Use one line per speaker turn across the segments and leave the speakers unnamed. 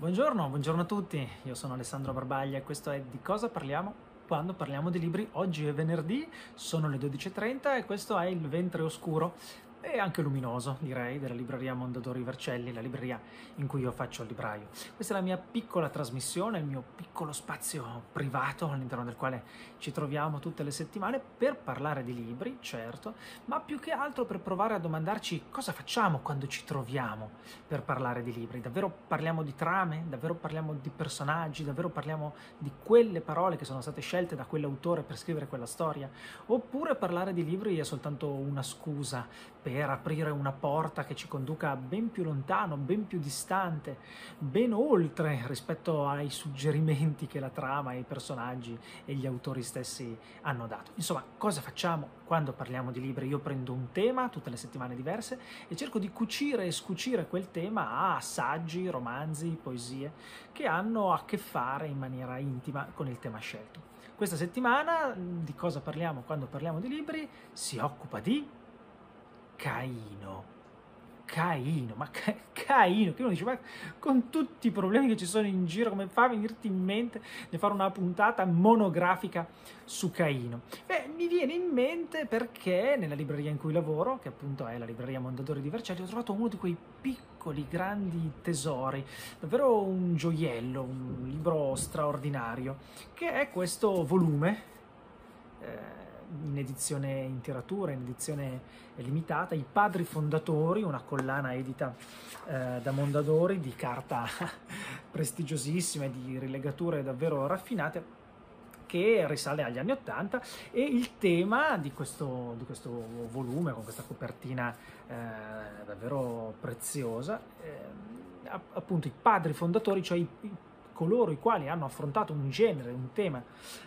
Buongiorno, buongiorno a tutti, io sono Alessandro Barbaglia e questo è Di cosa parliamo quando parliamo di libri. Oggi è venerdì, sono le 12.30 e questo è il ventre oscuro e anche luminoso, direi, della libreria Mondadori Vercelli, la libreria in cui io faccio il libraio. Questa è la mia piccola trasmissione, il mio piccolo spazio privato all'interno del quale ci troviamo tutte le settimane per parlare di libri, certo, ma più che altro per provare a domandarci cosa facciamo quando ci troviamo per parlare di libri. Davvero parliamo di trame? Davvero parliamo di personaggi? Davvero parliamo di quelle parole che sono state scelte da quell'autore per scrivere quella storia? Oppure parlare di libri è soltanto una scusa per per aprire una porta che ci conduca ben più lontano, ben più distante, ben oltre rispetto ai suggerimenti che la trama, i personaggi e gli autori stessi hanno dato. Insomma, cosa facciamo quando parliamo di libri? Io prendo un tema, tutte le settimane diverse, e cerco di cucire e scucire quel tema a saggi, romanzi, poesie che hanno a che fare in maniera intima con il tema scelto. Questa settimana di cosa parliamo quando parliamo di libri? Si occupa di Caino. Caino, ma ca- Caino, che uno dice, ma con tutti i problemi che ci sono in giro, come fa a venirti in mente di fare una puntata monografica su Caino? Beh, mi viene in mente perché nella libreria in cui lavoro, che appunto è la libreria Mondadori di Vercelli, ho trovato uno di quei piccoli, grandi tesori, davvero un gioiello, un libro straordinario, che è questo volume. Eh, in edizione in tiratura, in edizione limitata, I Padri Fondatori, una collana edita eh, da Mondadori di carta prestigiosissima e di rilegature davvero raffinate che risale agli anni Ottanta e il tema di questo, di questo, volume con questa copertina eh, davvero preziosa, eh, appunto i padri fondatori, cioè i, coloro i quali hanno affrontato un genere, un tema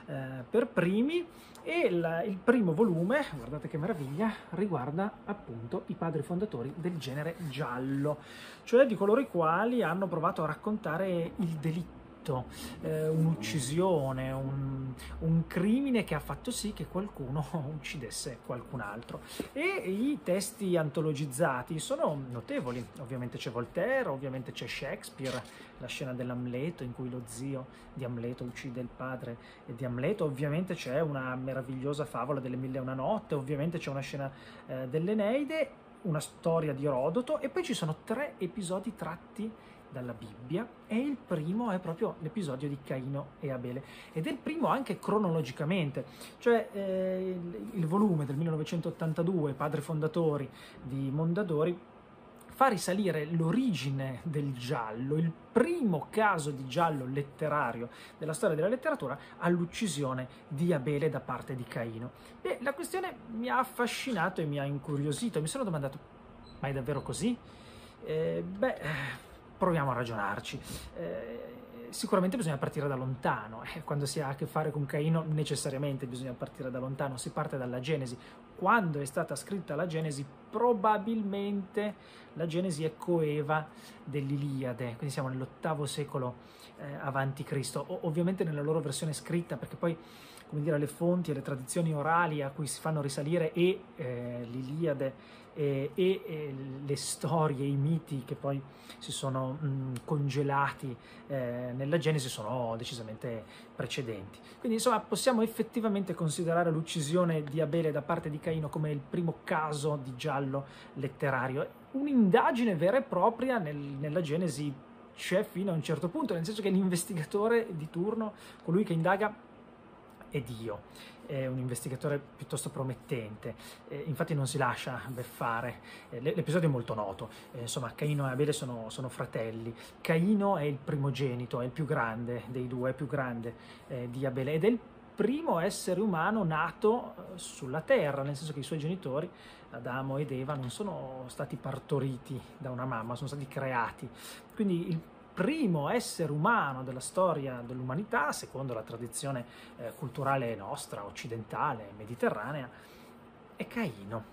eh, per primi e il, il, primo volume, guardate che meraviglia, riguarda appunto i padri fondatori del genere giallo, cioè di coloro i quali hanno provato a raccontare il delitto delitto, eh, un'uccisione, un, un, crimine che ha fatto sì che qualcuno uccidesse qualcun altro. E i testi antologizzati sono notevoli, ovviamente c'è Voltaire, ovviamente c'è Shakespeare, la scena dell'Amleto in cui lo zio di Amleto uccide il padre di Amleto, ovviamente c'è una meravigliosa favola delle mille e una notte, ovviamente c'è una scena eh, dell'Eneide, una storia di Erodoto e poi ci sono tre episodi tratti dalla Bibbia e il primo è proprio l'episodio di Caino e Abele ed è il primo anche cronologicamente, cioè eh, il volume del 1982, Padri Fondatori di Mondadori, fa risalire l'origine del giallo, il primo caso di giallo letterario della storia della letteratura, all'uccisione di Abele da parte di Caino. E la questione mi ha affascinato e mi ha incuriosito, mi sono domandato, ma è davvero così? Eh, beh proviamo a ragionarci. Eh, sicuramente bisogna partire da lontano, eh, quando si ha a che fare con Caino necessariamente bisogna partire da lontano, si parte dalla Genesi. Quando è stata scritta la Genesi, probabilmente la Genesi è coeva dell'Iliade, quindi siamo nell'ottavo secolo eh, avanti Cristo, ovviamente nella loro versione scritta, perché poi come dire, le fonti e le tradizioni orali a cui si fanno risalire e eh, l'Iliade e, e, e, le storie, i miti che poi si sono mh, congelati eh, nella Genesi sono decisamente precedenti. Quindi insomma possiamo effettivamente considerare l'uccisione di Abele da parte di Caino come il primo caso di giallo letterario. Un'indagine vera e propria nel, nella Genesi c'è fino a un certo punto, nel senso che l'investigatore di turno, colui che indaga, è Dio è un investigatore piuttosto promettente, eh, infatti non si lascia beffare, eh, l'episodio è molto noto, eh, insomma Caino e Abele sono, sono, fratelli, Caino è il primogenito, è il più grande dei due, è più grande eh, di Abele ed è il primo essere umano nato eh, sulla terra, nel senso che i suoi genitori, Adamo ed Eva, non sono stati partoriti da una mamma, sono stati creati. Quindi il primo essere umano della storia dell'umanità, secondo la tradizione eh, culturale nostra, occidentale, mediterranea, è Caino,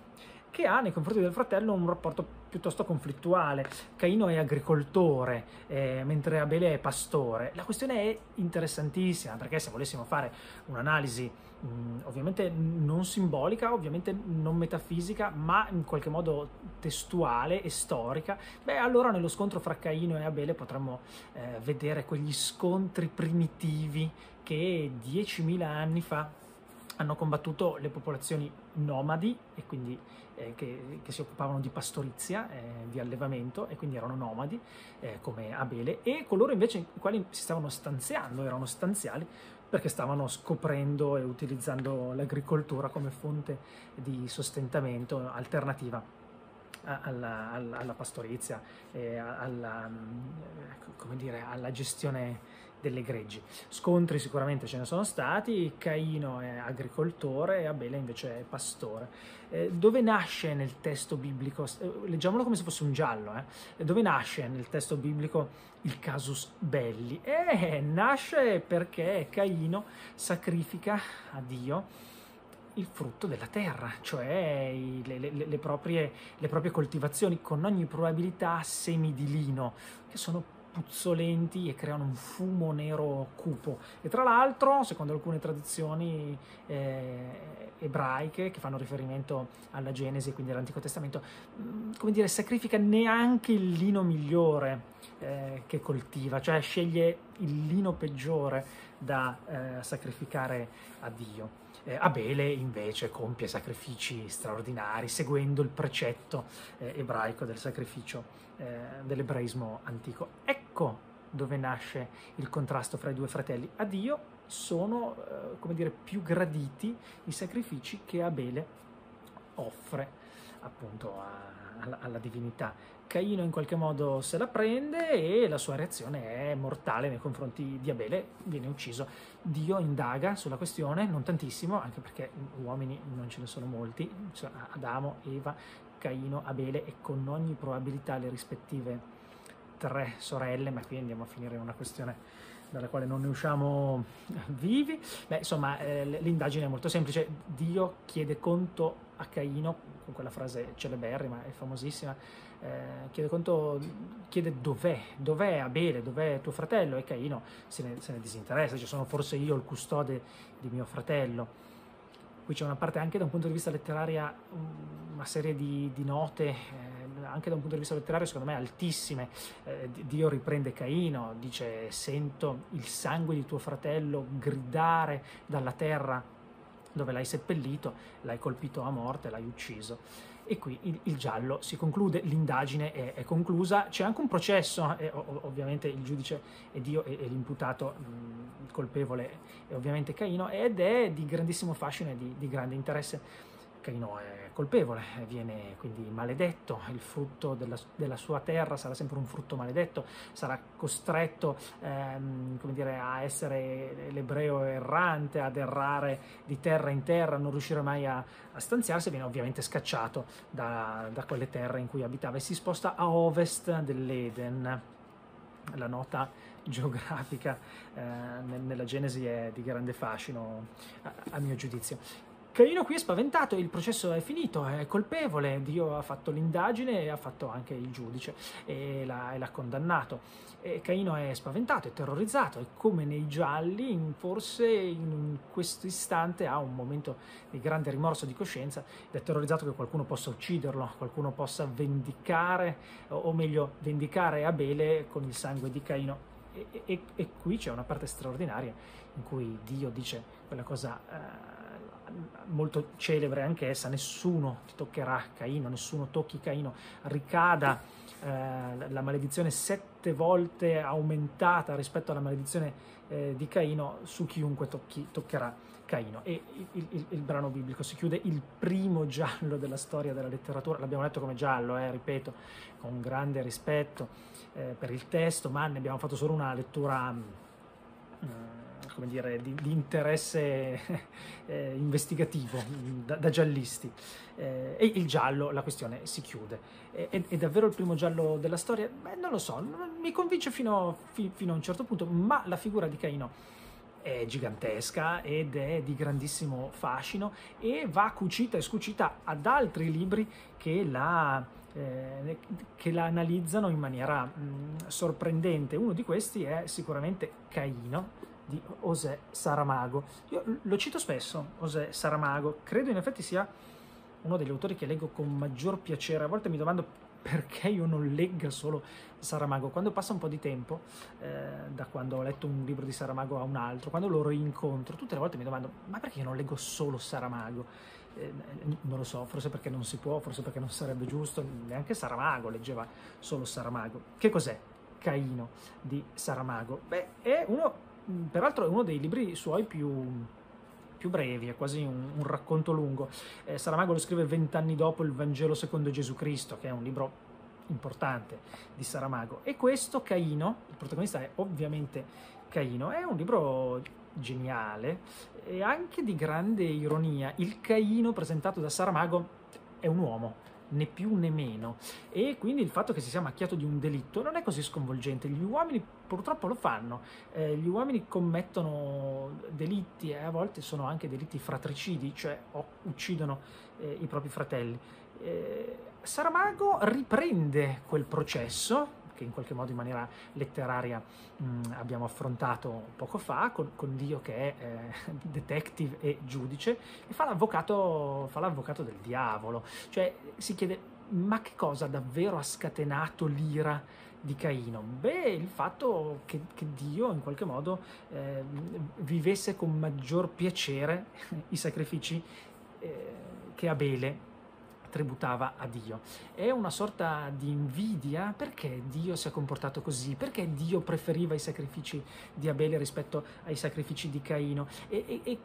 che ha nei confronti del fratello un rapporto piuttosto conflittuale. Caino è agricoltore, eh, mentre Abele è pastore. La questione è interessantissima perché se volessimo fare un'analisi mh, ovviamente non simbolica, ovviamente non metafisica, ma in qualche modo testuale e storica, beh allora nello scontro fra Caino e Abele potremmo eh, vedere quegli scontri primitivi che 10.000 anni fa hanno combattuto le popolazioni nomadi e quindi eh, che, che, si occupavano di pastorizia, eh, di allevamento e quindi erano nomadi eh, come Abele e coloro invece i quali si stavano stanziando, erano stanziali perché stavano scoprendo e utilizzando l'agricoltura come fonte di sostentamento alternativa alla, alla, alla pastorizia e alla, dire, alla gestione delle greggi. Scontri sicuramente ce ne sono stati, Caino è agricoltore e Abele invece è pastore. Eh, dove nasce nel testo biblico, eh, leggiamolo come se fosse un giallo, eh, dove nasce nel testo biblico il casus belli? Eh, nasce perché Caino sacrifica a Dio il frutto della terra, cioè le, le, le, proprie, le proprie coltivazioni, con ogni probabilità semi di lino, che sono puzzolenti e creano un fumo nero cupo. E tra l'altro, secondo alcune tradizioni eh, ebraiche che fanno riferimento alla Genesi e quindi all'Antico Testamento, mm, come dire, sacrifica neanche il lino migliore eh, che coltiva, cioè sceglie il lino peggiore da eh, sacrificare a Dio. Eh, Abele invece compie sacrifici straordinari seguendo il precetto eh, ebraico del sacrificio eh, dell'ebraismo antico. Ecco dove nasce il contrasto fra i due fratelli. A Dio sono, eh, come dire, più graditi i sacrifici che Abele offre appunto a, alla, alla divinità. Caino in qualche modo se la prende e la sua reazione è mortale nei confronti di Abele, viene ucciso. Dio indaga sulla questione, non tantissimo, anche perché uomini non ce ne sono molti, cioè Adamo, Eva, Caino, Abele e con ogni probabilità le rispettive tre sorelle, ma qui andiamo a finire in una questione dalla quale non ne usciamo vivi. Beh, insomma, eh, l'indagine è molto semplice. Dio chiede conto a Caino, con quella frase celeberrima e famosissima, eh, chiede conto, chiede dov'è, dov'è Abele, dov'è tuo fratello? E Caino se ne, se ne disinteressa, cioè sono forse io il custode di mio fratello. Qui c'è una parte anche da un punto di vista letterario, una serie di, di note, eh, anche da un punto di vista letterario secondo me altissime. Eh, Dio riprende Caino, dice sento il sangue di tuo fratello gridare dalla terra dove l'hai seppellito, l'hai colpito a morte, l'hai ucciso e qui il, il giallo si conclude, l'indagine è, è, conclusa, c'è anche un processo, eh, ovviamente il giudice è Dio e, l'imputato, mh, il colpevole è ovviamente Caino, ed è di grandissimo fascino e di, di grande interesse. Caino è colpevole, viene quindi maledetto, il frutto della, della, sua terra sarà sempre un frutto maledetto, sarà costretto ehm, dire, a essere l'ebreo errante, ad errare di terra in terra, non riuscire mai a, a stanziarsi, viene ovviamente scacciato da, da quelle terre in cui abitava e si sposta a ovest dell'Eden. La nota geografica eh, nella Genesi è di grande fascino, a, a mio giudizio. Caino qui è spaventato, il processo è finito, è colpevole, Dio ha fatto l'indagine e ha fatto anche il giudice e l'ha, e l'ha condannato. E Caino è spaventato, è terrorizzato e come nei gialli forse in questo istante ha un momento di grande rimorso di coscienza ed è terrorizzato che qualcuno possa ucciderlo, qualcuno possa vendicare o meglio vendicare Abele con il sangue di Caino. E, e, e qui c'è una parte straordinaria in cui Dio dice quella cosa... Eh, molto celebre anche essa, nessuno ti toccherà Caino, nessuno tocchi Caino, ricada eh, la maledizione sette volte aumentata rispetto alla maledizione eh, di Caino su chiunque tocchi, toccherà Caino. E il, il, il, brano biblico si chiude il primo giallo della storia della letteratura, l'abbiamo letto come giallo, eh, ripeto, con grande rispetto eh, per il testo, ma ne abbiamo fatto solo una lettura... Mm, come dire, di, di interesse eh, investigativo da, da giallisti. Eh, e il giallo, la questione si chiude. È, è, è davvero il primo giallo della storia? Beh, non lo so, mi convince fino, fi, fino a un certo punto, ma la figura di Caino è gigantesca ed è di grandissimo fascino e va cucita e scucita ad altri libri che la eh, che la analizzano in maniera mh, mm, sorprendente. Uno di questi è sicuramente Caino di José Saramago. Io lo cito spesso, José Saramago, credo in effetti sia uno degli autori che leggo con maggior piacere. A volte mi domando perché io non legga solo Saramago. Quando passa un po' di tempo, eh, da quando ho letto un libro di Saramago a un altro, quando lo rincontro, tutte le volte mi domando, ma perché io non leggo solo Saramago? Eh, non lo so, forse perché non si può, forse perché non sarebbe giusto, neanche Saramago leggeva solo Saramago. Che cos'è Caino di Saramago? Beh, è uno, peraltro è uno dei libri suoi più più brevi, è quasi un, un racconto lungo. Eh, Saramago lo scrive vent'anni dopo il Vangelo secondo Gesù Cristo, che è un libro importante di Saramago. E questo, Caino, il protagonista è ovviamente Caino, è un libro geniale e anche di grande ironia. Il Caino presentato da Saramago è un uomo, né più né meno. E quindi il fatto che si sia macchiato di un delitto non è così sconvolgente. Gli uomini purtroppo lo fanno. Eh, gli uomini commettono delitti e a volte sono anche delitti fratricidi, cioè uccidono eh, i propri fratelli. Eh, Saramago riprende quel processo che in qualche modo in maniera letteraria mh, abbiamo affrontato poco fa, con, con Dio che è eh, detective e giudice, e fa l'avvocato, fa l'avvocato del diavolo. Cioè si chiede, ma che cosa davvero ha scatenato l'ira di Caino? Beh, il fatto che, che Dio in qualche modo eh, vivesse con maggior piacere i sacrifici eh, che Abele tributava a Dio. È una sorta di invidia perché Dio si è comportato così, perché Dio preferiva i sacrifici di Abele rispetto ai sacrifici di Caino. E, e, e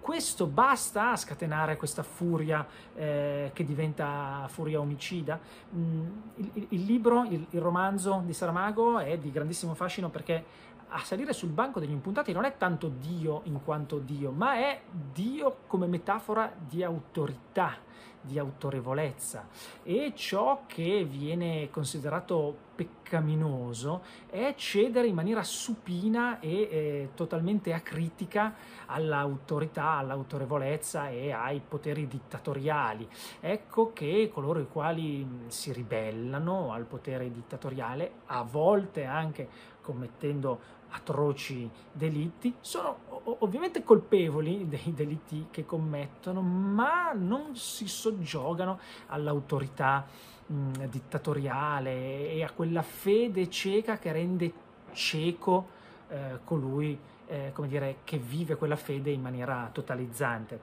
questo basta a scatenare questa furia eh, che diventa furia omicida. Mm, il, il, libro, il, il romanzo di Saramago è di grandissimo fascino perché a salire sul banco degli impuntati non è tanto Dio in quanto Dio, ma è Dio come metafora di autorità di autorevolezza e ciò che viene considerato peccaminoso è cedere in maniera supina e eh, totalmente acritica all'autorità, all'autorevolezza e ai poteri dittatoriali. Ecco che coloro i quali si ribellano al potere dittatoriale, a volte anche commettendo atroci delitti, sono ovviamente colpevoli dei delitti che commettono, ma non si soggiogano all'autorità mh, dittatoriale e a quella fede cieca che rende cieco eh, colui eh, come dire, che vive quella fede in maniera totalizzante.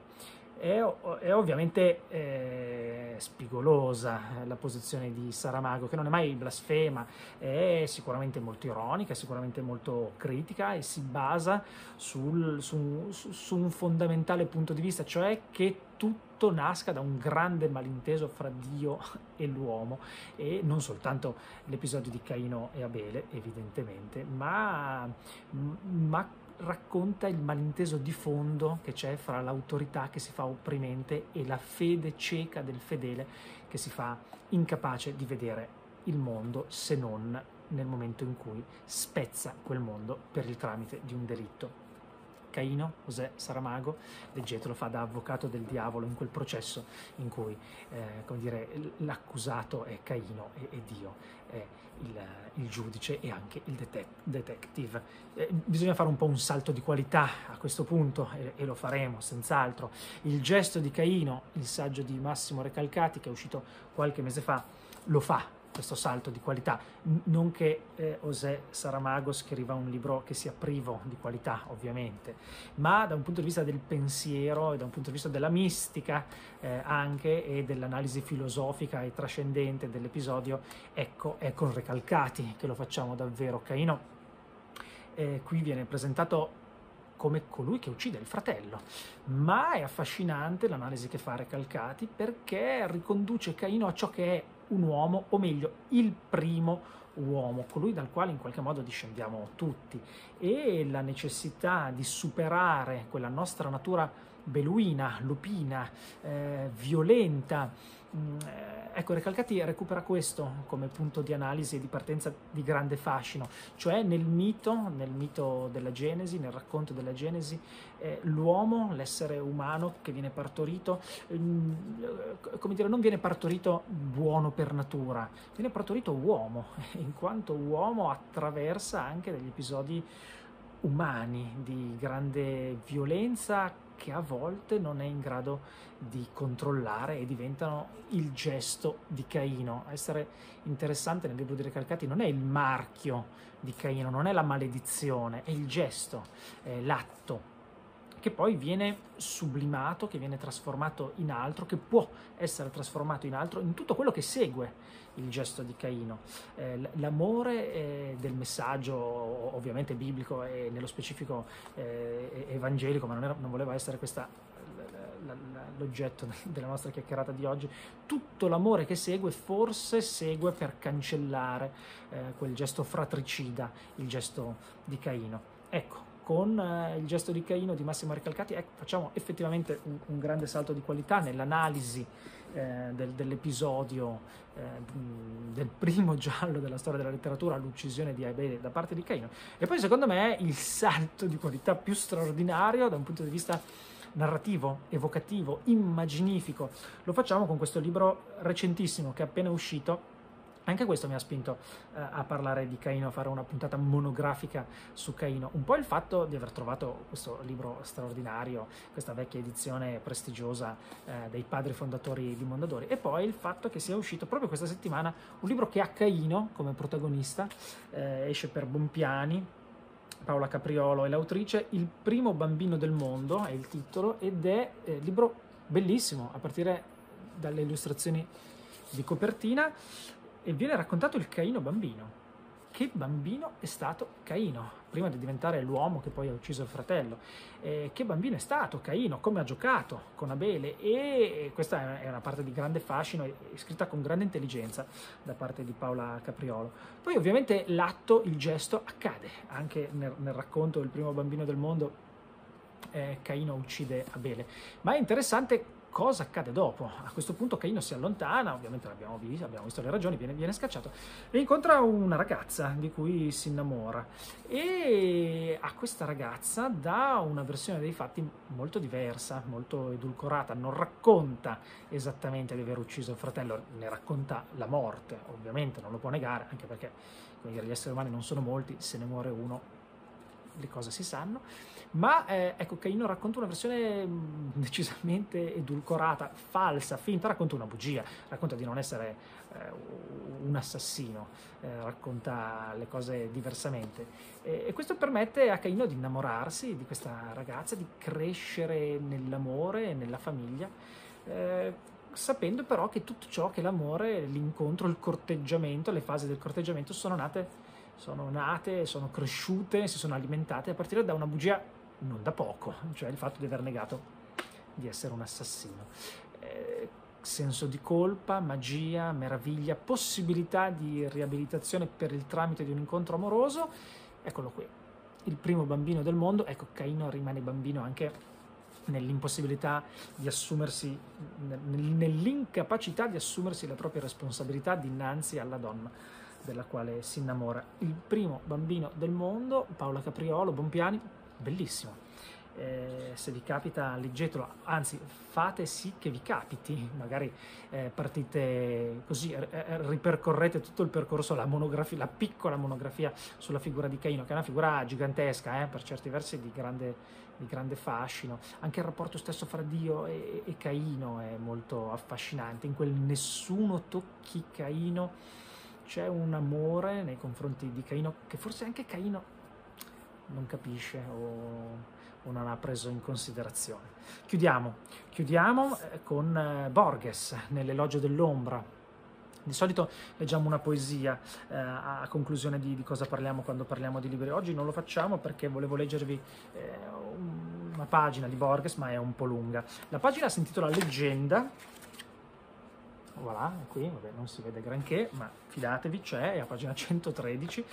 È, è ovviamente eh, spigolosa la posizione di Saramago, che non è mai blasfema, è sicuramente molto ironica, è sicuramente molto critica e si basa sul, su, su, un fondamentale punto di vista, cioè che tutto nasca da un grande malinteso fra Dio e l'uomo. E non soltanto l'episodio di Caino e Abele, evidentemente, ma, ma racconta il malinteso di fondo che c'è fra l'autorità che si fa opprimente e la fede cieca del fedele che si fa incapace di vedere il mondo se non nel momento in cui spezza quel mondo per il tramite di un delitto. Caino, José Saramago, leggetelo, fa da avvocato del diavolo in quel processo in cui eh, dire, l'accusato è Caino e, e Dio è il, il, giudice e anche il detec- detective. Eh, bisogna fare un po' un salto di qualità a questo punto e, e lo faremo senz'altro. Il gesto di Caino, il saggio di Massimo Recalcati che è uscito qualche mese fa, lo fa questo salto di qualità. Non che eh, José Saramago scriva un libro che sia privo di qualità, ovviamente, ma da un punto di vista del pensiero e da un punto di vista della mistica eh, anche e dell'analisi filosofica e trascendente dell'episodio, ecco, è con Recalcati che lo facciamo davvero. Caino eh, qui viene presentato come colui che uccide il fratello. Ma è affascinante l'analisi che fa Recalcati perché riconduce Caino a ciò che è un uomo, o meglio, il primo uomo, colui dal quale in qualche modo discendiamo tutti, e la necessità di superare quella nostra natura beluina, lupina, eh, violenta, ecco, Recalcati recupera questo come punto di analisi e di partenza di grande fascino, cioè nel mito, nel mito della Genesi, nel racconto della Genesi, eh, l'uomo, l'essere umano che viene partorito, mm, eh, come dire, non viene partorito buono per natura, viene partorito uomo, in quanto uomo attraversa anche degli episodi umani di grande violenza che a volte non è in grado di controllare e diventano il gesto di Caino. Essere interessante nel libro di Recalcati non è il marchio di Caino, non è la maledizione, è il gesto, è l'atto che poi viene sublimato, che viene trasformato in altro, che può essere trasformato in altro, in tutto quello che segue il gesto di Caino. Eh, l'amore eh, del messaggio, ovviamente biblico e nello specifico eh, evangelico, ma non, era, non, voleva essere questa l'oggetto della nostra chiacchierata di oggi, tutto l'amore che segue forse segue per cancellare eh, quel gesto fratricida, il gesto di Caino. Ecco, con eh, il gesto di Caino di Massimo Recalcati ecco, facciamo effettivamente un, un, grande salto di qualità nell'analisi eh, del, dell'episodio eh, del primo giallo della storia della letteratura, l'uccisione di Abele da parte di Caino. E poi secondo me il salto di qualità più straordinario da un punto di vista narrativo, evocativo, immaginifico, lo facciamo con questo libro recentissimo che è appena uscito anche questo mi ha spinto eh, a parlare di Caino, a fare una puntata monografica su Caino. Un po' il fatto di aver trovato questo libro straordinario, questa vecchia edizione prestigiosa eh, dei padri fondatori di Mondadori, e poi il fatto che sia uscito proprio questa settimana un libro che ha Caino come protagonista, eh, esce per Bompiani, Paola Capriolo è l'autrice, Il primo bambino del mondo è il titolo ed è eh, libro bellissimo, a partire dalle illustrazioni di copertina e viene raccontato il Caino bambino. Che bambino è stato Caino, prima di diventare l'uomo che poi ha ucciso il fratello? Eh, che bambino è stato Caino, come ha giocato con Abele? E questa è una parte di grande fascino, scritta con grande intelligenza da parte di Paola Capriolo. Poi ovviamente l'atto, il gesto accade, anche nel, nel racconto del primo bambino del mondo, eh, Caino uccide Abele. Ma è interessante cosa accade dopo? A questo punto Caino si allontana, ovviamente l'abbiamo visto, abbiamo visto le ragioni, viene, viene, scacciato e incontra una ragazza di cui si innamora e a questa ragazza dà una versione dei fatti molto diversa, molto edulcorata, non racconta esattamente di aver ucciso il fratello, ne racconta la morte, ovviamente non lo può negare, anche perché dire, gli esseri umani non sono molti, se ne muore uno le cose si sanno, ma eh, ecco Caino racconta una versione mm, decisamente edulcorata, falsa, finta, racconta una bugia, racconta di non essere eh, un assassino, eh, racconta le cose diversamente. E, e, questo permette a Caino di innamorarsi di questa ragazza, di crescere nell'amore e nella famiglia eh, sapendo però che tutto ciò che l'amore, l'incontro, il corteggiamento, le fasi del corteggiamento sono nate sono nate, sono cresciute, si sono alimentate a partire da una bugia non da poco, cioè il fatto di aver negato di essere un assassino. Eh, senso di colpa, magia, meraviglia, possibilità di riabilitazione per il tramite di un incontro amoroso, eccolo qui. Il primo bambino del mondo, ecco Caino rimane bambino anche nell'impossibilità di assumersi, nell'incapacità di assumersi la propria responsabilità dinanzi alla donna della quale si innamora. Il primo bambino del mondo, Paola Capriolo, Bompiani, bellissimo. Eh, se vi capita leggetelo, anzi fate sì che vi capiti, magari eh, partite così, eh, eh, ripercorrete tutto il percorso, la, la piccola monografia sulla figura di Caino, che è una figura gigantesca, eh, per certi versi di grande, di grande, fascino. Anche il rapporto stesso fra Dio e, e Caino è molto affascinante, in quel nessuno tocchi Caino c'è un amore nei confronti di Caino che forse anche Caino non capisce o, o non ha preso in considerazione. Chiudiamo, chiudiamo eh, con eh, Borges nell'Elogio dell'ombra. Di solito leggiamo una poesia eh, a conclusione di, di, cosa parliamo quando parliamo di libri. Oggi non lo facciamo perché volevo leggervi eh, una pagina di Borges, ma è un po' lunga. La pagina si intitola Leggenda voilà, qui, vabbè, non si vede granché, ma fidatevi, c'è, è a pagina 113.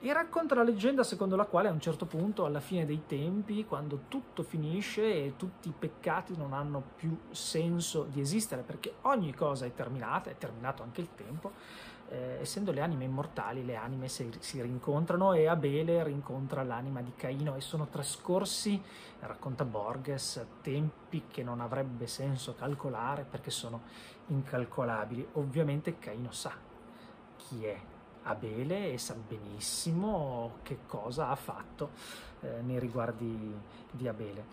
e racconta la leggenda secondo la quale a un certo punto, alla fine dei tempi, quando tutto finisce e tutti i peccati non hanno più senso di esistere, perché ogni cosa è terminata, è terminato anche il tempo, eh, essendo le anime immortali, le anime si, si, rincontrano e Abele rincontra l'anima di Caino e sono trascorsi, racconta Borges, tempi che non avrebbe senso calcolare perché sono incalcolabili. Ovviamente Caino sa chi è Abele e sa benissimo che cosa ha fatto eh, nei riguardi di Abele.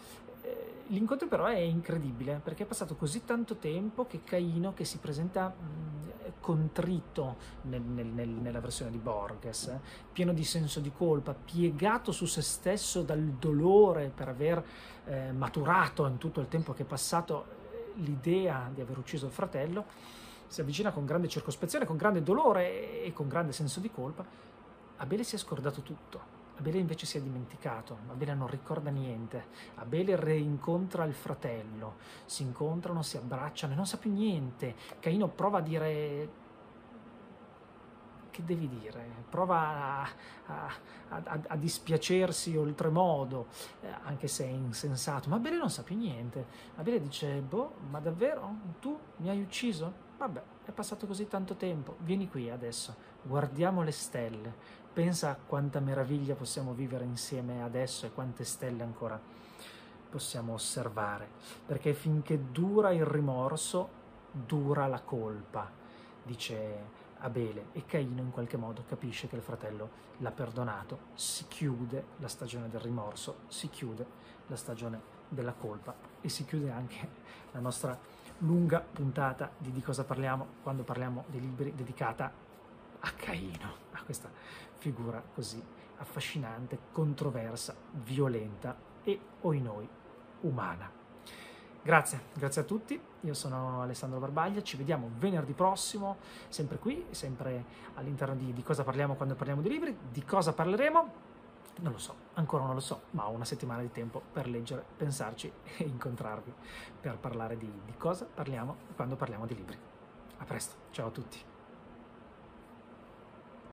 Eh, l'incontro però è incredibile perché è passato così tanto tempo che Caino, che si presenta mh, contrito nel, nel, nel, nella versione di Borges, pieno di senso di colpa, piegato su se stesso dal dolore per aver eh, maturato in tutto il tempo che è passato eh, l'idea di aver ucciso il fratello, si avvicina con grande circospezione, con grande dolore e con grande senso di colpa. Abele si è scordato tutto. Abele invece si è dimenticato, Abele non ricorda niente. Abele reincontra il fratello, si incontrano, si abbracciano e non sa più niente. Caino prova a dire che devi dire? Prova a, a, a, a dispiacersi oltremodo, eh, anche se è insensato, ma Abele non sa più niente. Abele dice, boh, ma davvero? Tu mi hai ucciso? Vabbè, è passato così tanto tempo, vieni qui adesso, guardiamo le stelle, pensa a quanta meraviglia possiamo vivere insieme adesso e quante stelle ancora possiamo osservare, perché finché dura il rimorso, dura la colpa, dice Abele. E Caino in qualche modo capisce che il fratello l'ha perdonato, si chiude la stagione del rimorso, si chiude la stagione della colpa e si chiude anche la nostra lunga puntata di di cosa parliamo quando parliamo dei libri dedicata a Caino, a questa figura così affascinante, controversa, violenta e, oi noi, umana. Grazie, grazie a tutti, io sono Alessandro Barbaglia, ci vediamo venerdì prossimo, sempre qui, sempre all'interno di, di cosa parliamo quando parliamo di libri, di cosa parleremo, non lo so, ancora non lo so, ma ho una settimana di tempo per leggere, pensarci e incontrarvi per parlare di, di cosa parliamo quando parliamo di libri. A presto, ciao a tutti.